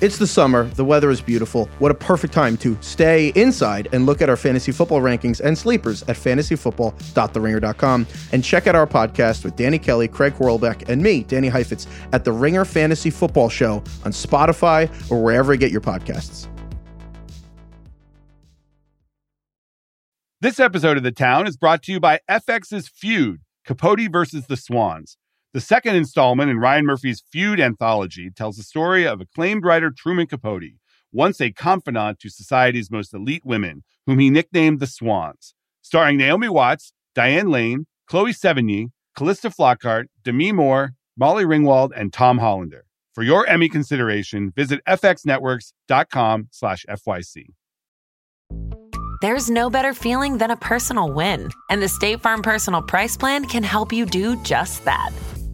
It's the summer, the weather is beautiful. What a perfect time to stay inside and look at our fantasy football rankings and sleepers at fantasyfootball.theringer.com and check out our podcast with Danny Kelly, Craig Horlbeck, and me, Danny Heifetz, at the Ringer Fantasy Football Show on Spotify or wherever you get your podcasts. This episode of The Town is brought to you by FX's Feud, Capote versus the Swans. The second installment in Ryan Murphy's Feud anthology tells the story of acclaimed writer Truman Capote, once a confidant to society's most elite women, whom he nicknamed the Swans. Starring Naomi Watts, Diane Lane, Chloe Sevigny, Calista Flockhart, Demi Moore, Molly Ringwald, and Tom Hollander. For your Emmy consideration, visit fxnetworks.com slash FYC. There's no better feeling than a personal win, and the State Farm Personal Price Plan can help you do just that.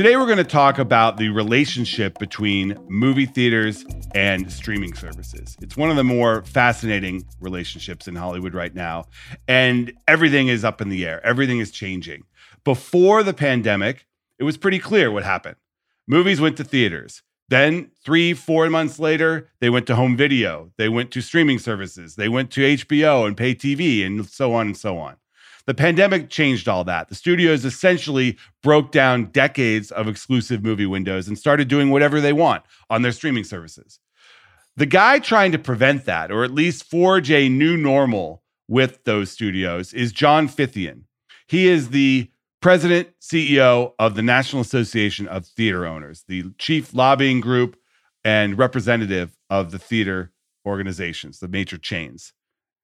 Today, we're going to talk about the relationship between movie theaters and streaming services. It's one of the more fascinating relationships in Hollywood right now. And everything is up in the air, everything is changing. Before the pandemic, it was pretty clear what happened. Movies went to theaters. Then, three, four months later, they went to home video. They went to streaming services. They went to HBO and pay TV and so on and so on. The pandemic changed all that. The studios essentially broke down decades of exclusive movie windows and started doing whatever they want on their streaming services. The guy trying to prevent that, or at least forge a new normal with those studios, is John Fithian. He is the president, CEO of the National Association of Theater Owners, the chief lobbying group and representative of the theater organizations, the major chains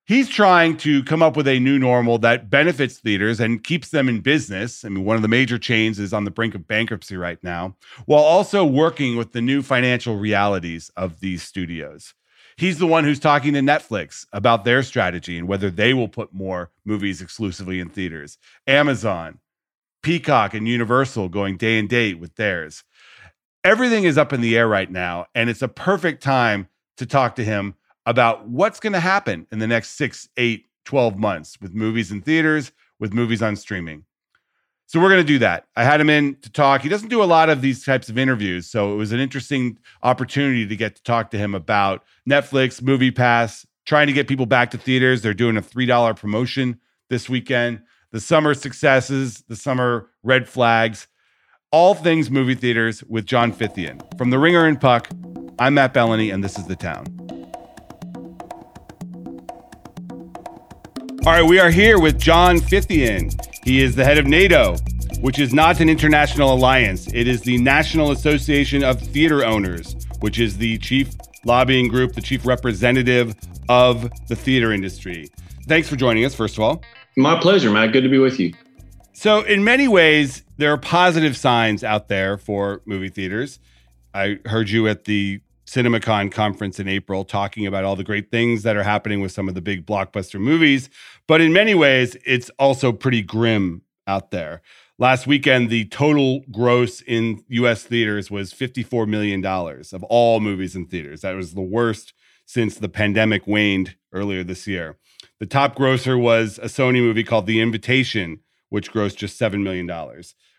he's trying to come up with a new normal that benefits theaters and keeps them in business. I mean, one of the major chains is on the brink of bankruptcy right now, while also working with the new financial realities of these studios. He's the one who's talking to Netflix about their strategy and whether they will put more movies exclusively in theaters. Amazon, Peacock, and Universal going day and date with theirs. Everything is up in the air right now, and it's a perfect time to talk to him about what's going to happen in the next six, eight, 12 months with movies in theaters, with movies on streaming. So we're going to do that. I had him in to talk. He doesn't do a lot of these types of interviews, so it was an interesting opportunity to get to talk to him about Netflix, Movie Pass, trying to get people back to theaters. They're doing a $3 promotion this weekend. The summer successes, the summer red flags, all things movie theaters with John Fithian. From The Ringer and Puck, I'm Matt Belloni, and this is The Town. All right, we are here with John Fithian. He is the head of NATO, which is not an international alliance. It is the National Association of Theater Owners, which is the chief lobbying group, the chief representative of the theater industry. Thanks for joining us, first of all. My pleasure, Matt. Good to be with you. So, in many ways, there are positive signs out there for movie theaters. I heard you at the CinemaCon conference in April, talking about all the great things that are happening with some of the big blockbuster movies. But in many ways, it's also pretty grim out there. Last weekend, the total gross in US theaters was $54 million of all movies in theaters. That was the worst since the pandemic waned earlier this year. The top grosser was a Sony movie called The Invitation, which grossed just $7 million.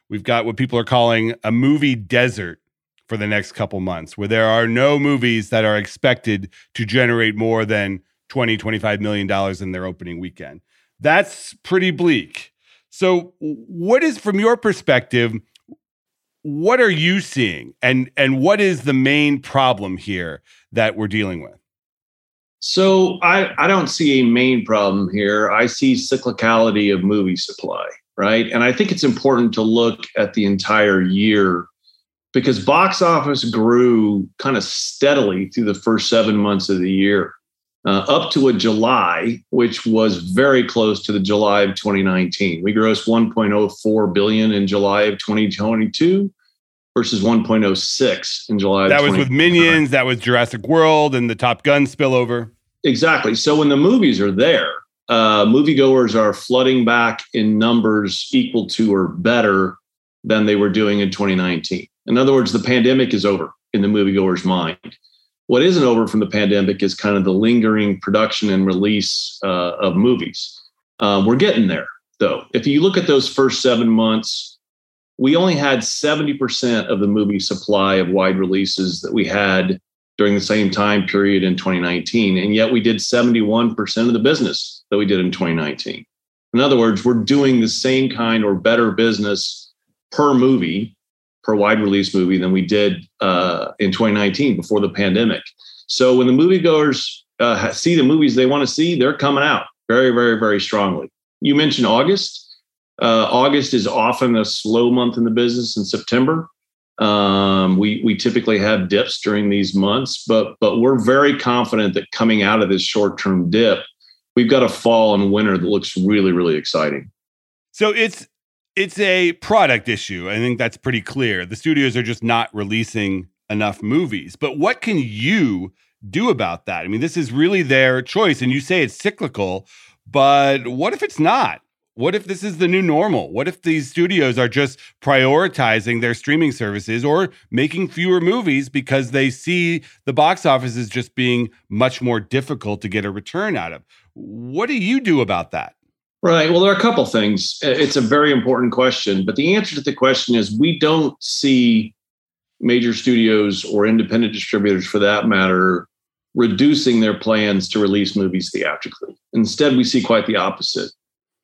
We've got what people are calling a movie desert for the next couple months where there are no movies that are expected to generate more than 20 25 million dollars in their opening weekend. That's pretty bleak. So what is from your perspective what are you seeing? And and what is the main problem here that we're dealing with? So I, I don't see a main problem here. I see cyclicality of movie supply right? And i think it's important to look at the entire year because box office grew kind of steadily through the first seven months of the year, uh, up to a July, which was very close to the July of 2019. We grossed 1.04 billion in July of 2022 versus 1.06 in July. That was with Minions. That was Jurassic World and the Top Gun spillover. Exactly. So when the movies are there, uh, moviegoers are flooding back in numbers equal to or better than they were doing in 2019. In other words, the pandemic is over in the moviegoer's mind. What isn't over from the pandemic is kind of the lingering production and release uh, of movies. Um, we're getting there, though. If you look at those first seven months, we only had 70% of the movie supply of wide releases that we had during the same time period in 2019. And yet we did 71% of the business that we did in 2019. In other words, we're doing the same kind or better business per movie, per wide release movie than we did uh, in 2019 before the pandemic. So when the moviegoers uh, see the movies they want to see, they're coming out very, very, very strongly. You mentioned August. Uh, August is often a slow month in the business in September. Um, we we typically have dips during these months, but but we're very confident that coming out of this short term dip, we've got a fall and winter that looks really really exciting. So it's it's a product issue. I think that's pretty clear. The studios are just not releasing enough movies. But what can you do about that? I mean, this is really their choice, and you say it's cyclical, but what if it's not? What if this is the new normal? What if these studios are just prioritizing their streaming services or making fewer movies because they see the box office as just being much more difficult to get a return out of? What do you do about that? Right. Well, there are a couple things. It's a very important question, but the answer to the question is we don't see major studios or independent distributors for that matter reducing their plans to release movies theatrically. Instead, we see quite the opposite.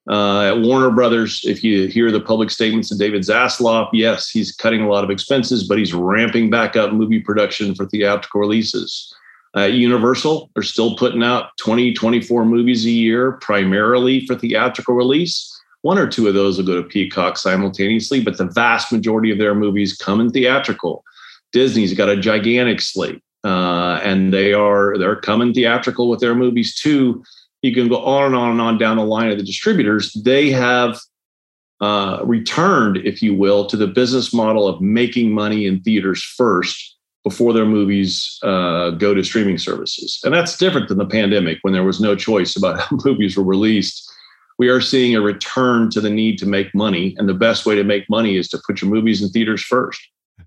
Uh, at Warner Brothers, if you hear the public statements of David Zaslav, yes, he's cutting a lot of expenses, but he's ramping back up movie production for theatrical releases. Uh, Universal, they're still putting out 20, 24 movies a year, primarily for theatrical release. One or two of those will go to Peacock simultaneously, but the vast majority of their movies come in theatrical. Disney's got a gigantic slate, uh, and they are they're coming theatrical with their movies too you can go on and on and on down the line of the distributors. They have uh, returned, if you will, to the business model of making money in theaters first before their movies uh, go to streaming services. And that's different than the pandemic when there was no choice about how movies were released. We are seeing a return to the need to make money. And the best way to make money is to put your movies in theaters first.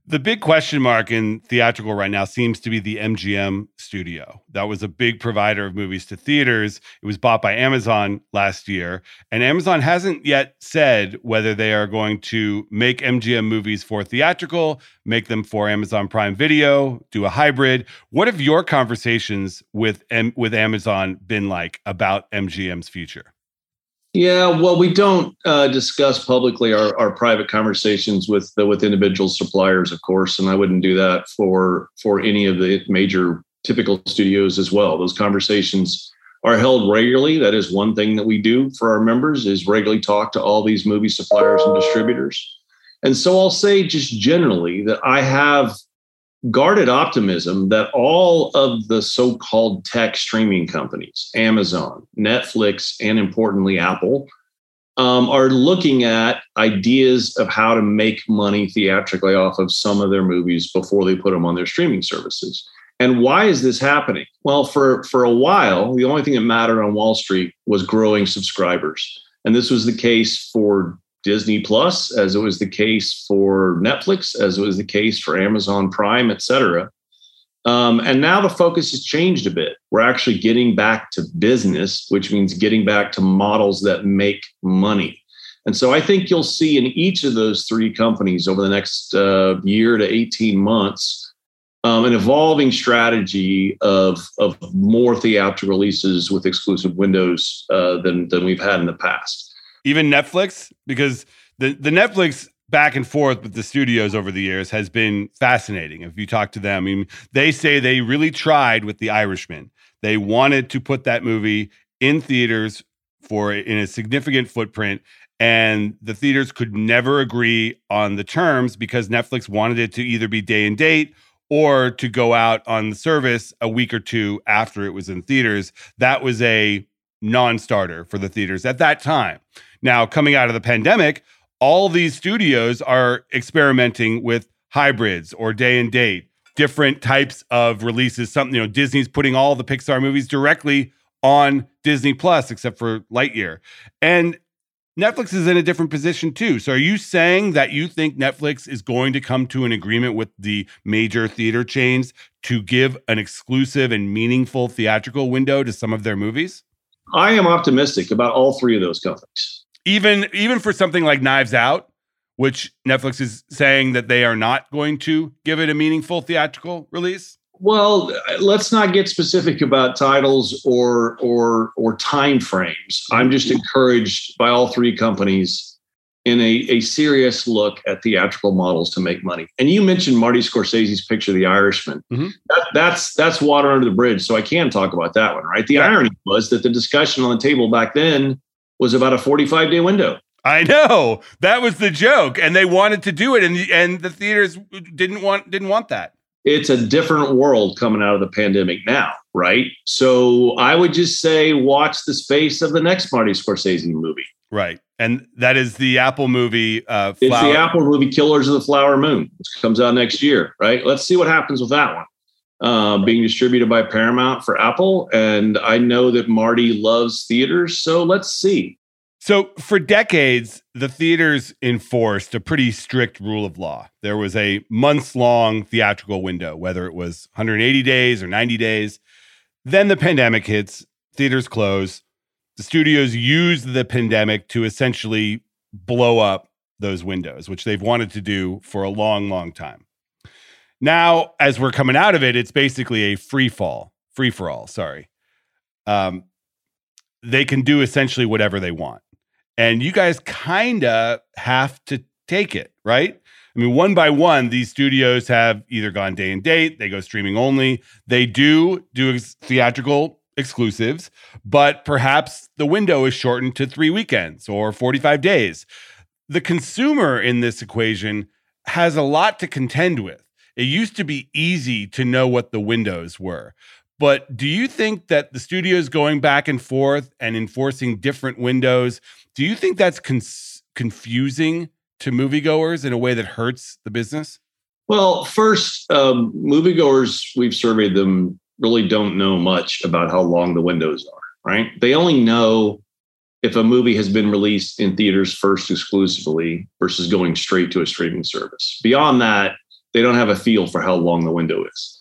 The big question mark in theatrical right now seems to be the MGM studio. That was a big provider of movies to theaters. It was bought by Amazon last year. And Amazon hasn't yet said whether they are going to make MGM movies for theatrical, make them for Amazon Prime Video, do a hybrid. What have your conversations with, with Amazon been like about MGM's future? Yeah, well, we don't uh, discuss publicly our, our private conversations with the, with individual suppliers, of course, and I wouldn't do that for for any of the major typical studios as well. Those conversations are held regularly. That is one thing that we do for our members is regularly talk to all these movie suppliers and distributors. And so I'll say just generally that I have guarded optimism that all of the so called tech streaming companies, Amazon, Netflix, and importantly, Apple, um, are looking at ideas of how to make money theatrically off of some of their movies before they put them on their streaming services. And why is this happening? Well, for, for a while, the only thing that mattered on Wall Street was growing subscribers. And this was the case for Disney Plus, as it was the case for Netflix, as it was the case for Amazon Prime, et cetera. Um, and now the focus has changed a bit. We're actually getting back to business, which means getting back to models that make money. And so I think you'll see in each of those three companies over the next uh, year to 18 months um, an evolving strategy of, of more theatrical releases with exclusive windows uh, than, than we've had in the past even Netflix, because the the Netflix back and forth with the studios over the years has been fascinating. If you talk to them, I mean, they say they really tried with The Irishman. They wanted to put that movie in theaters for in a significant footprint and the theaters could never agree on the terms because Netflix wanted it to either be day and date or to go out on the service a week or two after it was in theaters. That was a non-starter for the theaters at that time. Now, coming out of the pandemic, all these studios are experimenting with hybrids or day and date, different types of releases. Something, you know, Disney's putting all the Pixar movies directly on Disney Plus, except for Lightyear. And Netflix is in a different position too. So are you saying that you think Netflix is going to come to an agreement with the major theater chains to give an exclusive and meaningful theatrical window to some of their movies? I am optimistic about all three of those companies. Even even for something like Knives Out, which Netflix is saying that they are not going to give it a meaningful theatrical release? Well, let's not get specific about titles or or or time frames. I'm just encouraged by all three companies in a, a serious look at theatrical models to make money. And you mentioned Marty Scorsese's picture, The Irishman. Mm-hmm. That, that's that's water under the bridge, so I can talk about that one, right? The yeah. irony was that the discussion on the table back then was about a 45 day window. I know that was the joke, and they wanted to do it, and the, and the theaters didn't want didn't want that it's a different world coming out of the pandemic now, right? So I would just say watch the space of the next Marty Scorsese movie. Right. And that is the Apple movie. Uh, it's the Apple movie Killers of the Flower Moon, which comes out next year, right? Let's see what happens with that one. Uh, being distributed by Paramount for Apple. And I know that Marty loves theaters. So let's see. So, for decades, the theaters enforced a pretty strict rule of law. There was a months long theatrical window, whether it was 180 days or 90 days. Then the pandemic hits, theaters close. The studios use the pandemic to essentially blow up those windows, which they've wanted to do for a long, long time. Now, as we're coming out of it, it's basically a free fall, free for all, sorry. Um, they can do essentially whatever they want and you guys kind of have to take it, right? I mean, one by one, these studios have either gone day and date, they go streaming only. They do do ex- theatrical exclusives, but perhaps the window is shortened to three weekends or 45 days. The consumer in this equation has a lot to contend with. It used to be easy to know what the windows were. But do you think that the studios going back and forth and enforcing different windows do you think that's con- confusing to moviegoers in a way that hurts the business? Well, first, um, moviegoers, we've surveyed them, really don't know much about how long the windows are, right? They only know if a movie has been released in theaters first exclusively versus going straight to a streaming service. Beyond that, they don't have a feel for how long the window is.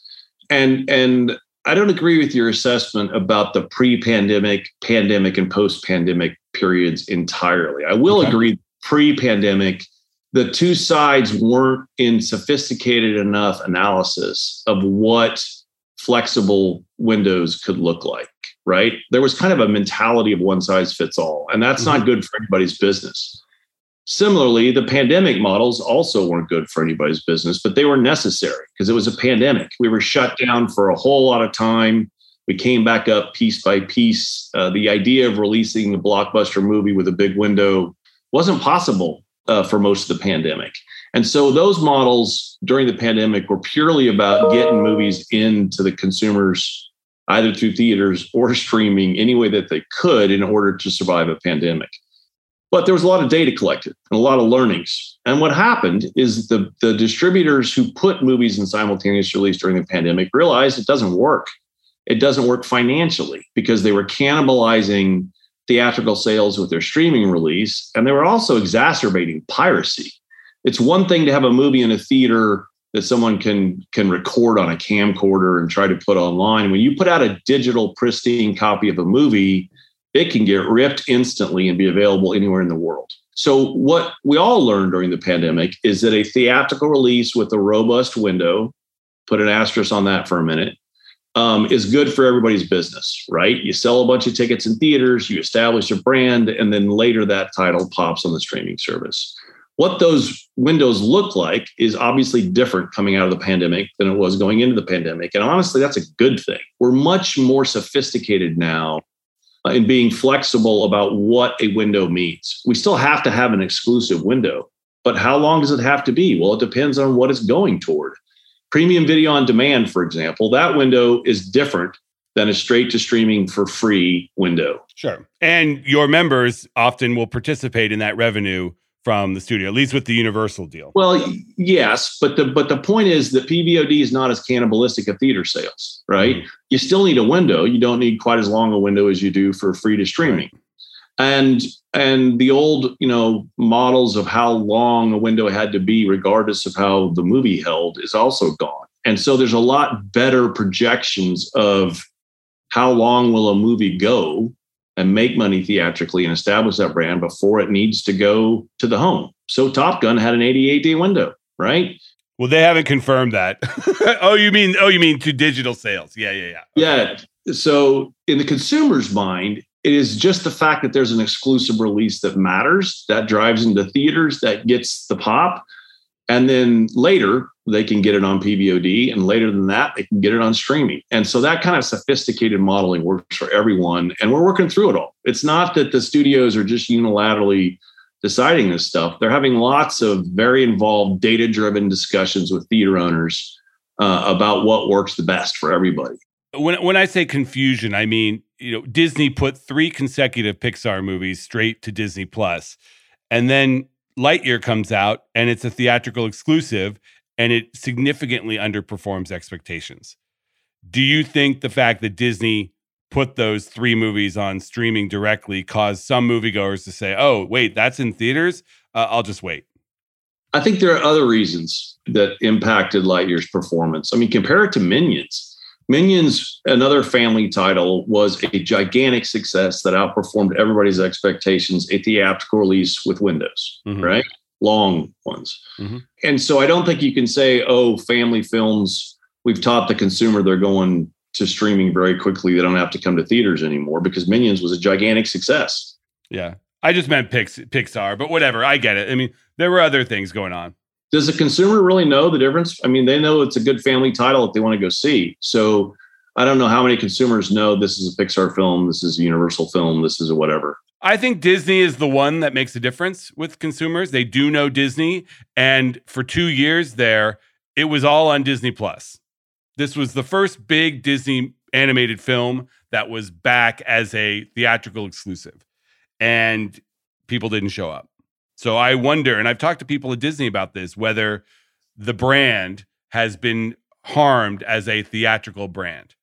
And and I don't agree with your assessment about the pre-pandemic, pandemic, and post-pandemic periods entirely. I will okay. agree pre-pandemic, the two sides weren't in sophisticated enough analysis of what flexible windows could look like, right? There was kind of a mentality of one size fits all, and that's mm-hmm. not good for anybody's business. Similarly, the pandemic models also weren't good for anybody's business, but they were necessary because it was a pandemic. We were shut down for a whole lot of time. We came back up piece by piece. Uh, the idea of releasing a blockbuster movie with a big window wasn't possible uh, for most of the pandemic. And so those models during the pandemic were purely about getting movies into the consumers either through theaters or streaming any way that they could in order to survive a pandemic. But there was a lot of data collected and a lot of learnings. And what happened is the, the distributors who put movies in simultaneous release during the pandemic realized it doesn't work. It doesn't work financially because they were cannibalizing theatrical sales with their streaming release. And they were also exacerbating piracy. It's one thing to have a movie in a theater that someone can can record on a camcorder and try to put online. When you put out a digital pristine copy of a movie, it can get ripped instantly and be available anywhere in the world. So, what we all learned during the pandemic is that a theatrical release with a robust window, put an asterisk on that for a minute, um, is good for everybody's business, right? You sell a bunch of tickets in theaters, you establish a brand, and then later that title pops on the streaming service. What those windows look like is obviously different coming out of the pandemic than it was going into the pandemic. And honestly, that's a good thing. We're much more sophisticated now Uh, and being flexible about what a window means. We still have to have an exclusive window, but how long does it have to be? Well, it depends on what it's going toward. Premium video on demand, for example, that window is different than a straight to streaming for free window. Sure. And your members often will participate in that revenue from the studio, at least with the Universal deal. Well, yes, but the but the point is that PVOD is not as cannibalistic of theater sales, right? Mm-hmm. You still need a window. You don't need quite as long a window as you do for free to streaming. And and the old, you know, models of how long a window had to be, regardless of how the movie held, is also gone. And so there's a lot better projections of how long will a movie go and make money theatrically and establish that brand before it needs to go to the home. So Top Gun had an 88 day window, right? Well, they haven't confirmed that. oh, you mean oh, you mean to digital sales? Yeah, yeah, yeah. Okay. Yeah. So in the consumer's mind, it is just the fact that there's an exclusive release that matters, that drives into theaters, that gets the pop. And then later, they can get it on PVOD, and later than that, they can get it on streaming. And so that kind of sophisticated modeling works for everyone. And we're working through it all. It's not that the studios are just unilaterally deciding this stuff, they're having lots of very involved, data driven discussions with theater owners uh, about what works the best for everybody. When, when I say confusion, I mean, you know, Disney put three consecutive Pixar movies straight to Disney Plus, and then Lightyear comes out and it's a theatrical exclusive and it significantly underperforms expectations. Do you think the fact that Disney put those three movies on streaming directly caused some moviegoers to say, oh, wait, that's in theaters? Uh, I'll just wait? I think there are other reasons that impacted Lightyear's performance. I mean, compare it to Minions. Minions, another family title, was a gigantic success that outperformed everybody's expectations, a theatrical release with windows, mm-hmm. right? long ones. Mm-hmm. And so I don't think you can say, oh, family films, we've taught the consumer they're going to streaming very quickly. They don't have to come to theaters anymore because Minions was a gigantic success. Yeah. I just meant Pix- Pixar, but whatever. I get it. I mean, there were other things going on. Does the consumer really know the difference? I mean, they know it's a good family title if they want to go see. So I don't know how many consumers know this is a Pixar film, this is a Universal film, this is a whatever. I think Disney is the one that makes a difference with consumers. They do know Disney. And for two years there, it was all on Disney Plus. This was the first big Disney animated film that was back as a theatrical exclusive. And people didn't show up. So I wonder, and I've talked to people at Disney about this, whether the brand has been harmed as a theatrical brand.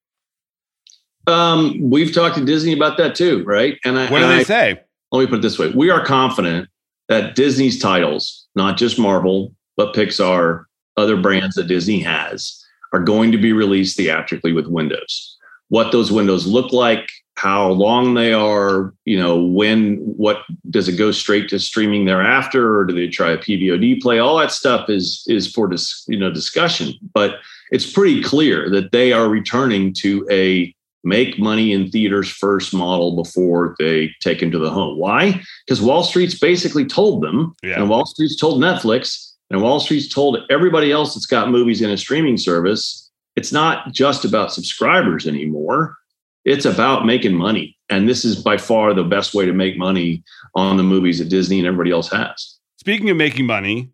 Um, we've talked to Disney about that too, right? And I, what do they I, say? Let me put it this way: we are confident that Disney's titles, not just Marvel, but Pixar, other brands that Disney has, are going to be released theatrically with windows. What those windows look like, how long they are, you know, when, what does it go straight to streaming thereafter, or do they try a PVOD play? All that stuff is is for dis, you know discussion, but it's pretty clear that they are returning to a make money in theaters first model before they take into the home. Why? Because Wall Street's basically told them, yeah. and Wall Street's told Netflix, and Wall Street's told everybody else that's got movies in a streaming service. It's not just about subscribers anymore. It's about making money. And this is by far the best way to make money on the movies that Disney and everybody else has. Speaking of making money,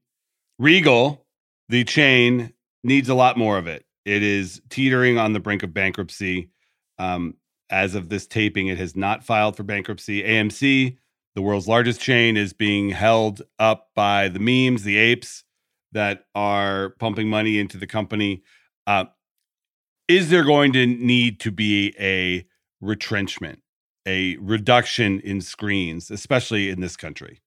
Regal, the chain, needs a lot more of it. It is teetering on the brink of bankruptcy. Um, as of this taping, it has not filed for bankruptcy. AMC, the world's largest chain, is being held up by the memes, the apes that are pumping money into the company. Uh, is there going to need to be a retrenchment, a reduction in screens, especially in this country?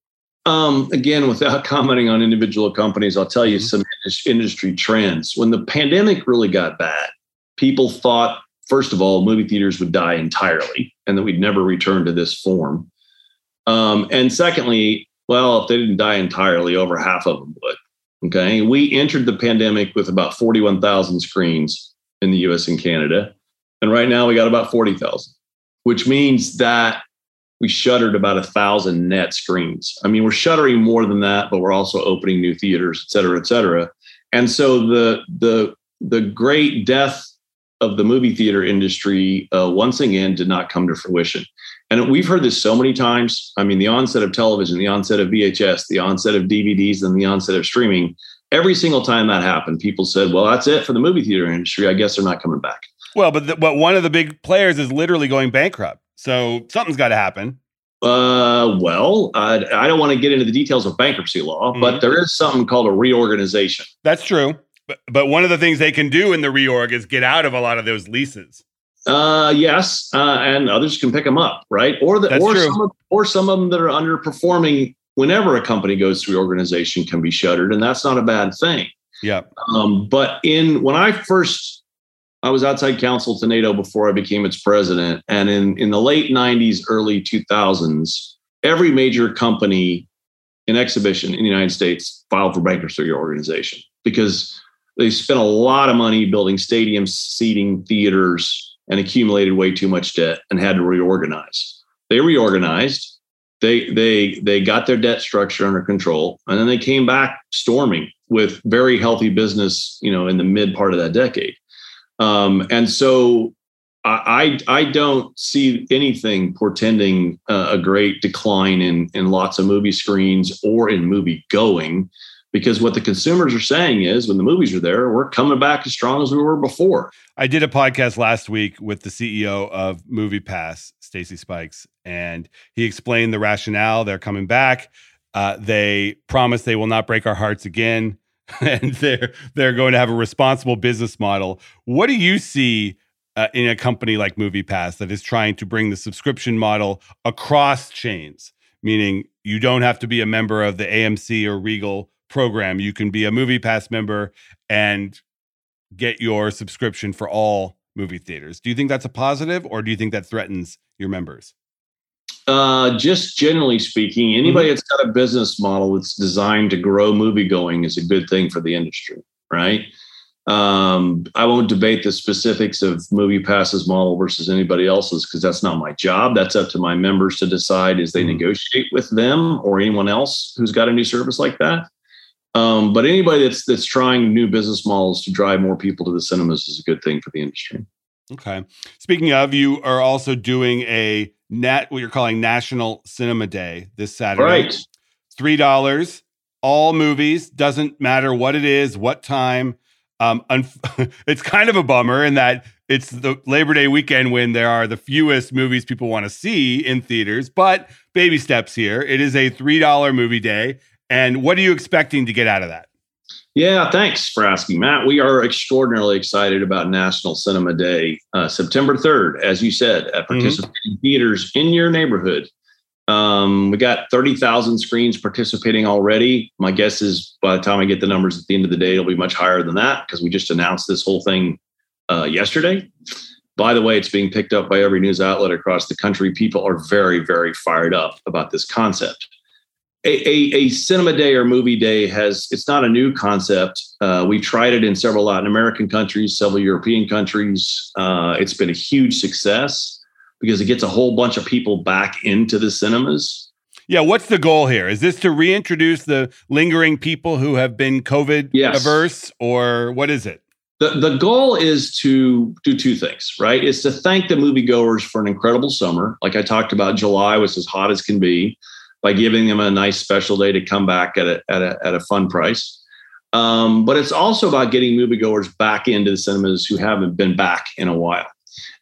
Um, again, without commenting on individual companies, I'll tell you mm-hmm. some industry trends. When the pandemic really got bad, people thought first of all, movie theaters would die entirely and that we'd never return to this form. Um, and secondly, well, if they didn't die entirely, over half of them would. Okay. We entered the pandemic with about 41,000 screens in the US and Canada. And right now we got about 40,000, which means that we shuttered about a thousand net screens. I mean, we're shuttering more than that, but we're also opening new theaters, et cetera, et cetera. And so the the the great death of the movie theater industry uh, once again did not come to fruition. And we've heard this so many times. I mean, the onset of television, the onset of VHS, the onset of DVDs, and the onset of streaming. Every single time that happened, people said, "Well, that's it for the movie theater industry. I guess they're not coming back." Well, but the, but one of the big players is literally going bankrupt. So something's got to happen. Uh, well, I, I don't want to get into the details of bankruptcy law, Mhm. but there is something called a reorganization. That's true. But, but one of the things they can do in the reorg is get out of a lot of those leases. Uh, yes, uh, and others can pick them up, right? Or the That's or true. some of, or some of them that are underperforming. Whenever a company goes through reorganization, can be shuttered, and that's not a bad thing. Yeah. Um, but in when I first, I was outside counsel to NATO before I became its president, and in in the late '90s, early 2000s, every major company in exhibition in the United States filed for bankruptcy reorganization because they spent a lot of money building stadiums, seating theaters, and accumulated way too much debt and had to reorganize. They reorganized. They they they got their debt structure under control, and then they came back storming with very healthy business. You know, in the mid part of that decade, um, and so I I don't see anything portending uh, a great decline in in lots of movie screens or in movie going because what the consumers are saying is when the movies are there, we're coming back as strong as we were before. I did a podcast last week with the CEO of MoviePass, Stacy Spikes, and he explained the rationale. They're coming back. Uh, they promise they will not break our hearts again, and they're they're going to have a responsible business model. What do you see uh, in a company like MoviePass that is trying to bring the subscription model across chains? Meaning, you don't have to be a member of the AMC or Regal program. You can be a MoviePass member and get your subscription for all movie theaters. Do you think that's a positive or do you think that threatens your members? Uh, just generally speaking, anybody that's got a business model that's designed to grow movie going is a good thing for the industry, right? Um, I won't debate the specifics of Movie Pass's model versus anybody else's because that's not my job. That's up to my members to decide as they Mhm. negotiate with them or anyone else who's got a new service like that. Um, but anybody that's that's trying new business models to drive more people to the cinemas is a good thing for the industry. Okay. Speaking of, you are also doing a nat what you're calling National Cinema Day this Saturday. Right. Three dollars, all movies, doesn't matter what it is, what time. Um, un- it's kind of a bummer in that it's the Labor Day weekend when there are the fewest movies people want to see in theaters, but baby steps here. It is a three dollar movie day. And what are you expecting to get out of that? Yeah, thanks for asking, Matt. We are extraordinarily excited about National Cinema Day, uh, September 3rd, as you said, at participating theaters in your neighborhood. Um, we got 30,000 screens participating already. My guess is by the time I get the numbers at the end of the day, it'll be much higher than that because we just announced this whole thing uh, yesterday. By the way, it's being picked up by every news outlet across the country. People are very, very fired up about this concept a, a, a cinema day or movie day has it's not a new concept uh, we tried it in several latin american countries several european countries uh, it's been a huge success because it gets a whole bunch of people back into the cinemas Yeah, what's the goal here? Is this to reintroduce the lingering people who have been COVID Yes. averse, or what is it? the, the goal is to do two things right is to thank the moviegoers for an incredible summer like i talked about july was as hot as can be by giving them a nice special day to come back at a, at a, at a fun price. Um, but it's also about getting moviegoers back into the cinemas who haven't been back in a while.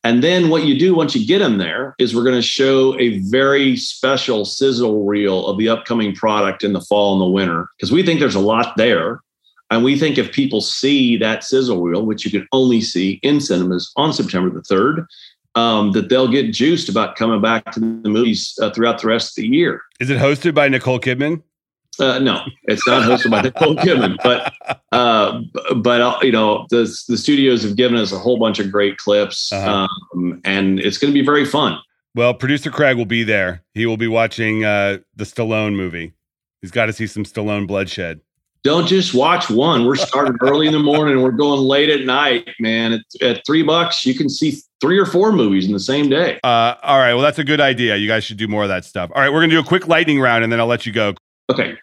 And then what you do once you get them there is we're going to show a very special sizzle reel of the upcoming product in the fall and the winter because we think there's a lot there. And we think if people see that sizzle reel, which you can only see in cinemas on September the 3rd, um, that they'll get juiced about coming back to the movies uh, throughout the rest of the year. Is it hosted by Nicole Kidman? Uh, no, it's not hosted by Nicole Kidman, but uh, but uh, you know the the studios have given us a whole bunch of great clips, Uh-huh. um, and it's going to be very fun. Well, producer Craig will be there. He will be watching uh, the Stallone movie. He's got to see some Stallone bloodshed. Don't just watch one. We're starting early in the morning we're going late at night, man. At, at three bucks, you can see three or four movies in the same day. Uh, all right. Well, that's a good idea. You guys should do more of that stuff. All right. We're going to do a quick lightning round and then I'll let you go. Okay.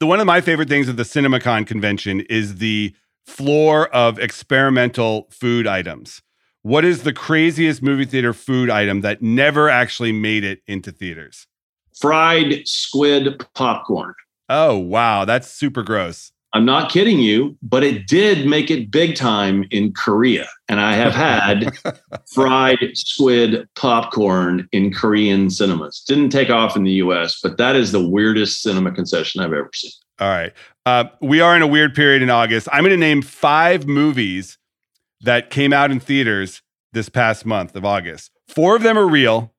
The one of my favorite things at the CinemaCon convention is the floor of experimental food items. What is the craziest movie theater food item that never actually made it into theaters? fried squid popcorn. Oh, wow. That's super gross. I'm not kidding you, but it did make it big time in Korea. And I have had fried squid popcorn in Korean cinemas. Didn't take off in the US, but that is the weirdest cinema concession I've ever seen. All right. Uh, we are in a weird period in August. I'm going to name five movies that came out in theaters this past month of August. Four of them are real,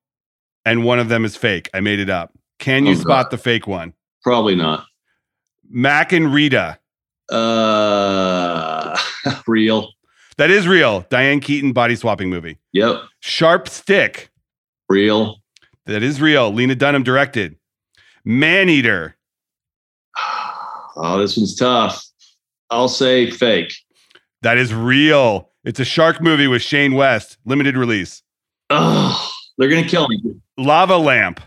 and one of them is fake. I made it up. Can you Oh, spot God. the fake one? Probably not. Mack and Rita. Uh, real. That is real. Diane Keaton body swapping movie. Yep. Sharp Stick. Real. That is real. Lena Dunham directed. Man Eater. Oh, this one's tough. I'll say fake. That is real. It's a shark movie with Shane West, limited release. Oh, they're gonna kill me. Lava Lamp.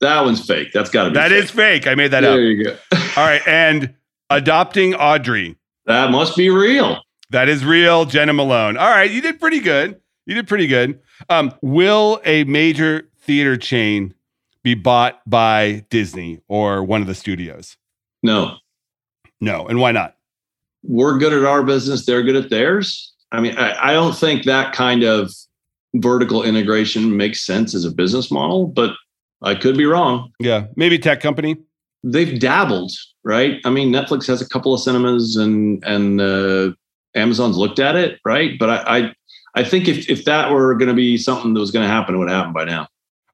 That one's fake. That's got to be. That fake. is fake. I made that There up. you go. All right. And Adopting Audrey. that must be real. That is real. Jena Malone. All right. You did pretty good. You did pretty good. Um, will a major theater chain be bought by Disney or one of the studios? No, No. And why not? we're good at our business. They're good at theirs. I mean, I, I don't think that kind of vertical integration makes sense as a business model, but I could be wrong. Yeah. Maybe tech company. They've dabbled, right? I mean, Netflix has a couple of cinemas, and and uh, Amazon's looked at it, right? But I, I, I think if if that were going to be something that was going to happen, it would happen by now.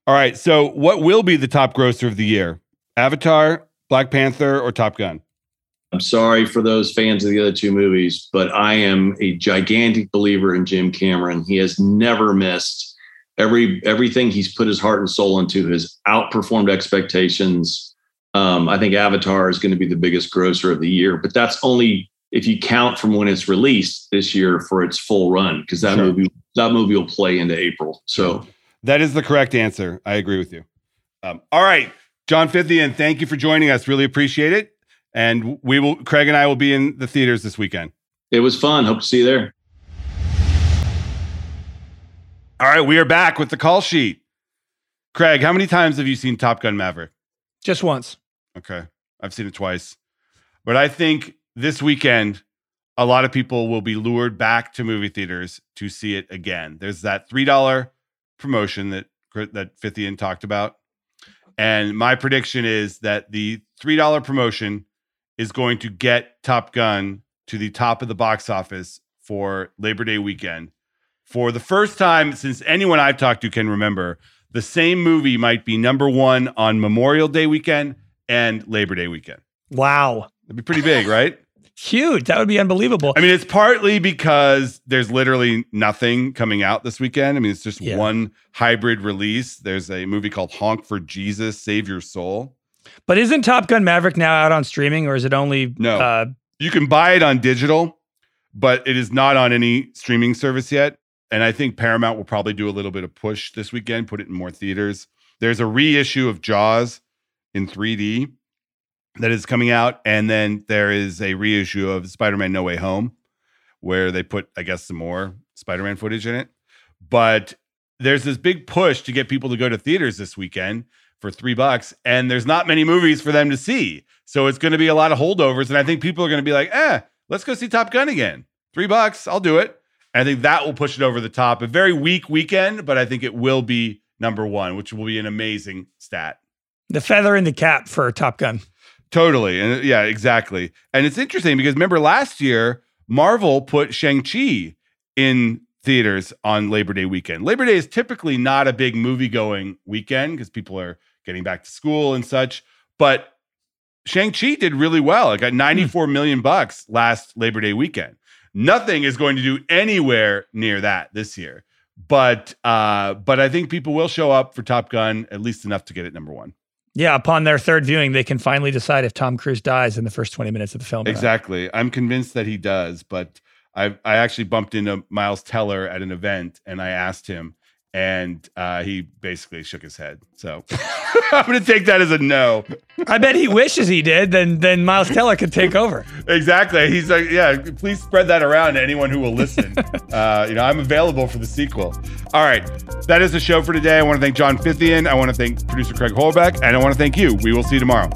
All right. So, what will be the top grosser of the year? Avatar, Black Panther, or Top Gun? I'm sorry for those fans of the other two movies, but I am a gigantic believer in Jim Cameron. He has never missed. Every everything he's put his heart and soul into has outperformed expectations. Um, I think Avatar is going to be the biggest grosser of the year, but that's only if you count from when it's released this year for its full run, because that Sure. movie that movie will play into April. So That is the correct answer. I agree with you. Um, all right, John Fithian, thank you for joining us. Really appreciate it. And we will, Craig and I will be in the theaters this weekend. it was fun. Hope to see you there. All right, we are back with the call sheet. Craig, how many times have you seen Top Gun Maverick? Just once. Okay, I've seen it twice. But I think this weekend, a lot of people will be lured back to movie theaters to see it again. There's that $3 promotion that that Fithian talked about. And my prediction is that the $3 promotion is going to get Top Gun to the top of the box office for Labor Day weekend. For the first time since anyone I've talked to can remember, the same movie might be number one on Memorial Day weekend and Labor Day weekend. Wow. It'd be pretty big, right? Huge. That would be unbelievable. I mean, it's partly because there's literally nothing coming out this weekend. I mean, it's just Yeah. one hybrid release. There's a movie called Honk for Jesus, Save Your Soul. but isn't Top Gun Maverick now out on streaming or is it only No. uh You can buy it on digital, but it is not on any streaming service yet. And I think Paramount will probably do a little bit of push this weekend, put it in more theaters. There's a reissue of Jaws in 3D that is coming out. And then there is a reissue of Spider Man No Way Home where they put, I guess, some more Spider Man footage in it. But there's this big push to get people to go to theaters this weekend for three bucks. And there's not many movies for them to see. So it's going to be a lot of holdovers. And I think people are going to be like, eh, let's go see Top Gun again. Three bucks, I'll do it. And I think that will push it over the top. A very weak weekend, but I think it will be number one, which will be an amazing stat. the feather in the cap for Top Gun? Totally. And yeah, exactly. And it's interesting because remember last year, Marvel put Shang-Chi in theaters on Labor Day weekend. Labor Day is typically not a big movie going weekend because people are getting back to school and such. But Shang-Chi did really well. It got 94 million bucks last Labor Day weekend. Nothing is going to do anywhere near that this year. But uh, but I think people will show up for Top Gun at least enough to get it number one. Yeah, upon their third viewing, they can finally decide if Tom Cruise dies in the first 20 minutes of the film. Exactly. I'm convinced that he does, but I I actually bumped into Miles Teller at an event and I asked him and uh, he basically shook his head. So I'm going to take that as a no. I bet he wishes he did. Then then Miles Teller could take over. Exactly. He's like, yeah, please spread that around to anyone who will listen. uh, you know, I'm available for the sequel. All right. That is the show for today. I want to thank John Fithian. I want to thank producer Craig Horlbeck. And I want to thank you. We will see you tomorrow.